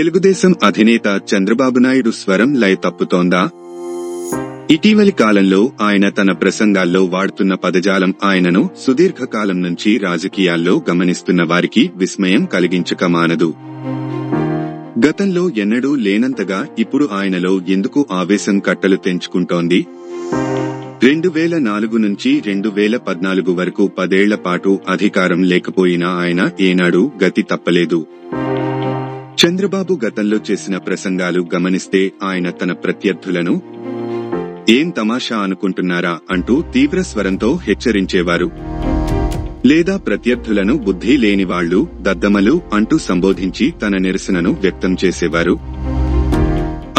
తెలుగుదేశం అధినేత చంద్రబాబు నాయుడు స్వరం లయ తప్పుతోందా? ఇటీవలి కాలంలో ఆయన తన ప్రసంగాల్లో వాడుతున్న పదజాలం ఆయనను సుదీర్ఘకాలం నుంచి రాజకీయాల్లో గమనిస్తున్న వారికి విస్మయం కలిగించక మానదు. గతంలో ఎన్నడూ లేనంతగా ఇప్పుడు ఆయనలో ఎందుకు ఆవేశం కట్టలు తెంచుకుంటోంది? రెండు వేల నాలుగు నుంచి రెండు వేల పద్నాలుగు వరకు పదేళ్ళ పాటు అధికారం లేకపోయినా ఆయన ఏనాడు గతి తప్పలేదు. చంద్రబాబు గతంలో చేసిన ప్రసంగాలు గమనిస్తే ఆయన తన ప్రత్యర్థులను ఏం తమాషా అనుకుంటున్నారా అంటూ తీవ్ర స్వరంతో హెచ్చరించేవారు. లేదా ప్రత్యర్థులను బుద్ధి లేనివాళ్ళు దద్దమలు అంటూ సంబోధించి తన నిరసనను వ్యక్తం చేసేవారు.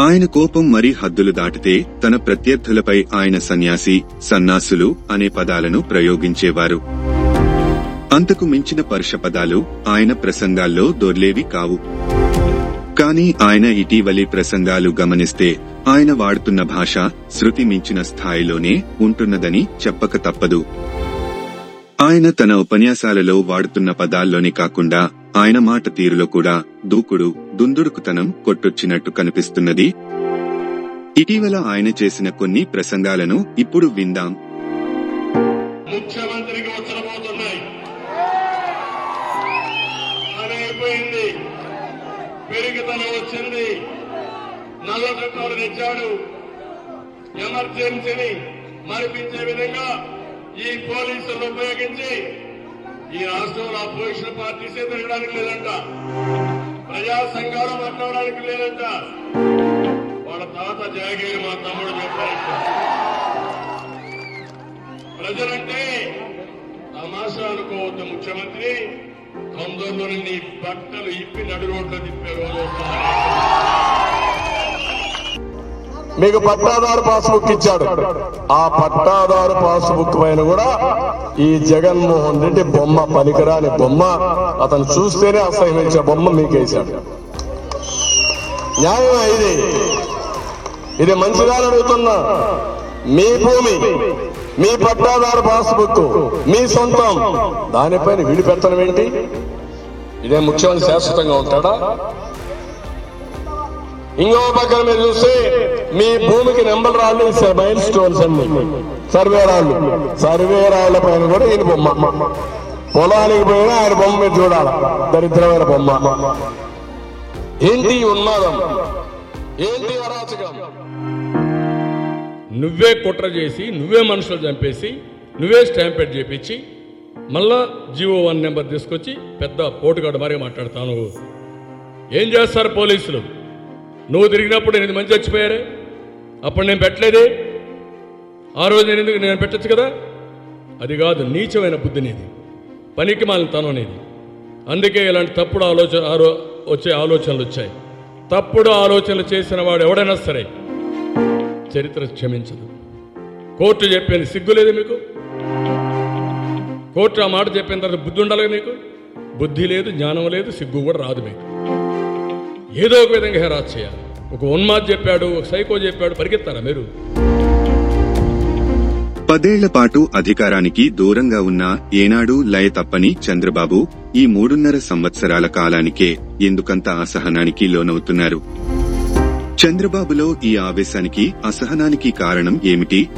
ఆయన కోపం మరీ హద్దులు దాటితే తన ప్రత్యర్థులపై ఆయన సన్యాసి సన్నాసులు అనే పదాలను ప్రయోగించేవారు. అంతకు మించిన పరుష పదాలు ఆయన ప్రసంగాల్లో దొర్లేవి కావు. కానీ ఆయన ఇటీవలి ప్రసంగాలు గమనిస్తే ఆయన వాడుతున్న భాష శృతి మించిన స్థాయిలోనే ఉంటున్నదని చెప్పక తప్పదు. ఆయన తన ఉపన్యాసాలలో వాడుతున్న పదాల్లోనే కాకుండా ఆయన మాట తీరులో కూడా దూకుడు దుందుడుకుతనం కొట్టొచ్చినట్టు కనిపిస్తున్నది. ఇటీవల ఆయన చేసిన కొన్ని ప్రసంగాలను ఇప్పుడు విందాం. నల్ల చట్టాలు తెచ్చాడు ఎమర్జెన్సీని మరిపించే విధంగా ఈ పోలీసులను ఉపయోగించి ఈ రాష్ట్రంలో అపోజిషన్ పార్టీసే తిరగడానికి లేదంట. ప్రజా సంఘాలు మాట్లాడడానికి లేదంట. వాళ్ళ తాత జాగీర్ మా తమ్ముడు చెప్పారంట. ప్రజలంటే తమాషా అనుకోవద్దు ముఖ్యమంత్రి. తొందరలోనే నీ బట్టలు ఇప్పి నడు రోడ్లో తిప్పే రోజు మీకు పట్టాదారు పాస్బుక్ ఇచ్చాడు. ఆ పట్టాదారు పాస్బుక్ పైన కూడా ఈ జగన్మోహన్ రెడ్డి బొమ్మ పనికిరాని బొమ్మ అతను చూస్తేనే అసహ్యించే బొమ్మ మీకేశాడు న్యాయం ఇది? ఇది మంచిగా అడుగుతున్నా మీ భూమి మీ పట్టాదారు పాస్బుక్ మీ సొంతం. దానిపైన వీడి ఏంటి? ఇదే ముఖ్యమంత్రి శాశ్వతంగా ఉంటాడా? ఇంకో పక్కన మీరు చూస్తే మీ భూమికి నెంబర్ రాళ్ళు మైల్ స్టోన్స్ అన్ని. సర్వే రాళ్ళు. సర్వే రాళ్ళ పైన కూడా ఈయన బొమ్మ. పొలానికి పోయినా ఆయన బొమ్మ మీరు చూడాల. దరిద్రమైన బొమ్మ. ఏంటి ఉన్నాదం ఉన్మాదం? ఏంటి అరాచకం? నువ్వే కుట్ర చేసి నువ్వే మనుషులు చంపేసి నువ్వే స్టాంపెడ్ చేపించి మళ్ళా జీవో వన్ నెంబర్ తీసుకొచ్చి పెద్ద పోటుగాడు మరీ మాట్లాడతాను ఏం చేస్తారు పోలీసులు? నువ్వు తిరిగినప్పుడు ఎనిమిది మంది చచ్చిపోయారే? అప్పుడు నేను పెట్టలేదే? ఆ రోజు నేను ఎందుకు నేను పెట్టచ్చు కదా? అది కాదు నీచమైన బుద్ధినేది పనికి మాలిన తనం అనేది అందుకే ఇలాంటి తప్పుడు ఆలోచన ఆరో- వచ్చే ఆలోచనలు వచ్చాయి. తప్పుడు ఆలోచనలు చేసిన వాడు ఎవడైనా సరే చరిత్ర క్షమించదు. కోర్టు చెప్పింది సిగ్గు లేదు మీకు? కోర్టు ఆ మాట చెప్పిన తర్వాత బుద్ధి ఉండాలి మీకు? బుద్ధి లేదు జ్ఞానం లేదు సిగ్గు కూడా రాదు మీకు. ఏదో ఒక విధంగా హెరాస్ చేయాలి. ఒక ఉన్మాద్ చెప్పాడు ఒక సైకో చెప్పాడు పరిగెత్తారా మీరు? పదేళ్ళ పాటు అధికారానికి దూరంగా ఉన్న ఏనాడు లయ తప్పని చంద్రబాబు ఈ మూడున్నర సంవత్సరాల కాలానికే ఎందుకంత అసహనానికి లోనవుతున్నారు? చంద్రబాబులో ఈ ఆవేశానికి అసహనానికి కారణం ఏమిటి?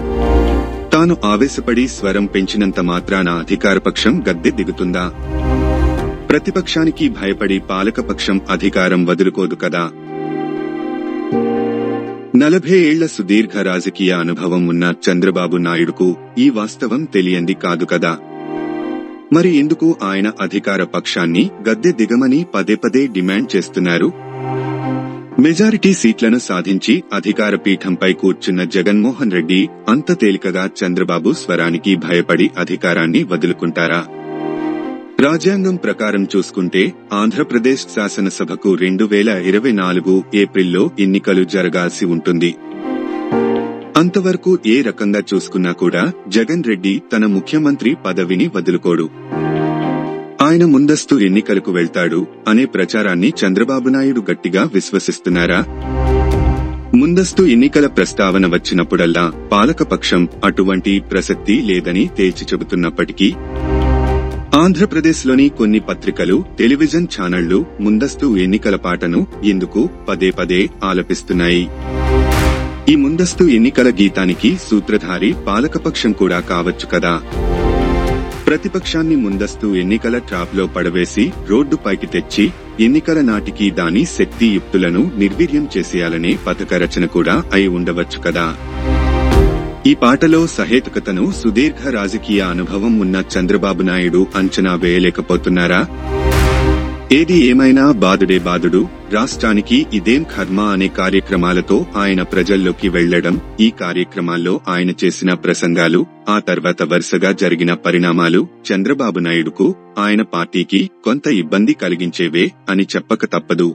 తాను ఆవేశపడి స్వరం పెంచినంత మాత్రాన అధికారపక్షం గద్దె దిగుతుందా? ప్రతిపక్షానికి భయపడి పాలకపక్షం అధికారం వదులుకోదు కదా. నలభై ఏళ్ళ సుదీర్ఘ రాజకీయ అనుభవం ఉన్న చంద్రబాబు నాయుడుకు ఈ వాస్తవం తెలియంది కాదు కదా. మరి ఎందుకు ఆయన అధికార పక్షాన్ని గద్దె దిగమని పదే పదే డిమాండ్ చేస్తున్నారు? మెజారిటీ సీట్లను సాధించి అధికార పీఠంపై కూర్చున్న జగన్మోహన్ రెడ్డి అంత తేలికగా చంద్రబాబు స్వరానికి భయపడి అధికారాన్ని వదులుకుంటారా? రాజ్యాంగం ప్రకారం చూసుకుంటే ఆంధ్రప్రదేశ్ శాసనసభకు రెండు వేల ఇరవై నాలుగు ఏప్రిల్లో ఎన్నికలు జరగాల్సి ఉంటుంది. అంతవరకు ఏ రకంగా చూసుకున్నా కూడా జగన్ రెడ్డి తన ముఖ్యమంత్రి పదవిని వదులుకోడు. ఆయన ముందస్తు ఎన్నికలకు వెళ్తాడు అనే ప్రచారాన్ని చంద్రబాబు నాయుడు గట్టిగా విశ్వసిస్తున్నారా? ముందస్తు ఎన్నికల ప్రస్తావన వచ్చినప్పుడల్లా పాలకపక్షం అటువంటి ప్రసక్తి లేదని తేల్చి చెబుతున్నప్పటికీ ఆంధ్రప్రదేశ్లోని కొన్ని పత్రికలు టెలివిజన్ ఛానళ్ళు ముందస్తు ఎన్నికల పాటను ఇందుకు పదే పదే ఆలపిస్తున్నాయి. ఈ ముందస్తు ఎన్నికల గీతానికి సూత్రధారి పాలకపక్షం కూడా కావచ్చు కదా. ప్రతిపక్షాన్ని ముందస్తు ఎన్నికల ట్రాప్లో పడవేసి రోడ్డుపైకి తెచ్చి ఎన్నికల నాటికి దాని శక్తియుక్తులను నిర్వీర్యం చేసేయాలనే పథక రచన కూడా అయి ఉండవచ్చు కదా. ఈ పాటలో సహేతుకతను సుదీర్ఘ రాజకీయ అనుభవం ఉన్న చంద్రబాబు నాయుడు అంచనా వేయలేకపోతున్నారా? ఏది ఏమైనా బాదుడే బాదుడు రాష్ట్రానికి ఇదేం కర్మ అనే కార్యక్రమాలతో ఆయన ప్రజల్లోకి వెళ్ళడం ఈ కార్యక్రమాల్లో ఆయన చేసిన ప్రసంగాలు ఆ తర్వాత వరుసగా జరిగిన పరిణామాలు చంద్రబాబు నాయుడుకు ఆయన పార్టీకి కొంత ఇబ్బంది కలిగించేవే అని చెప్పక తప్పదు.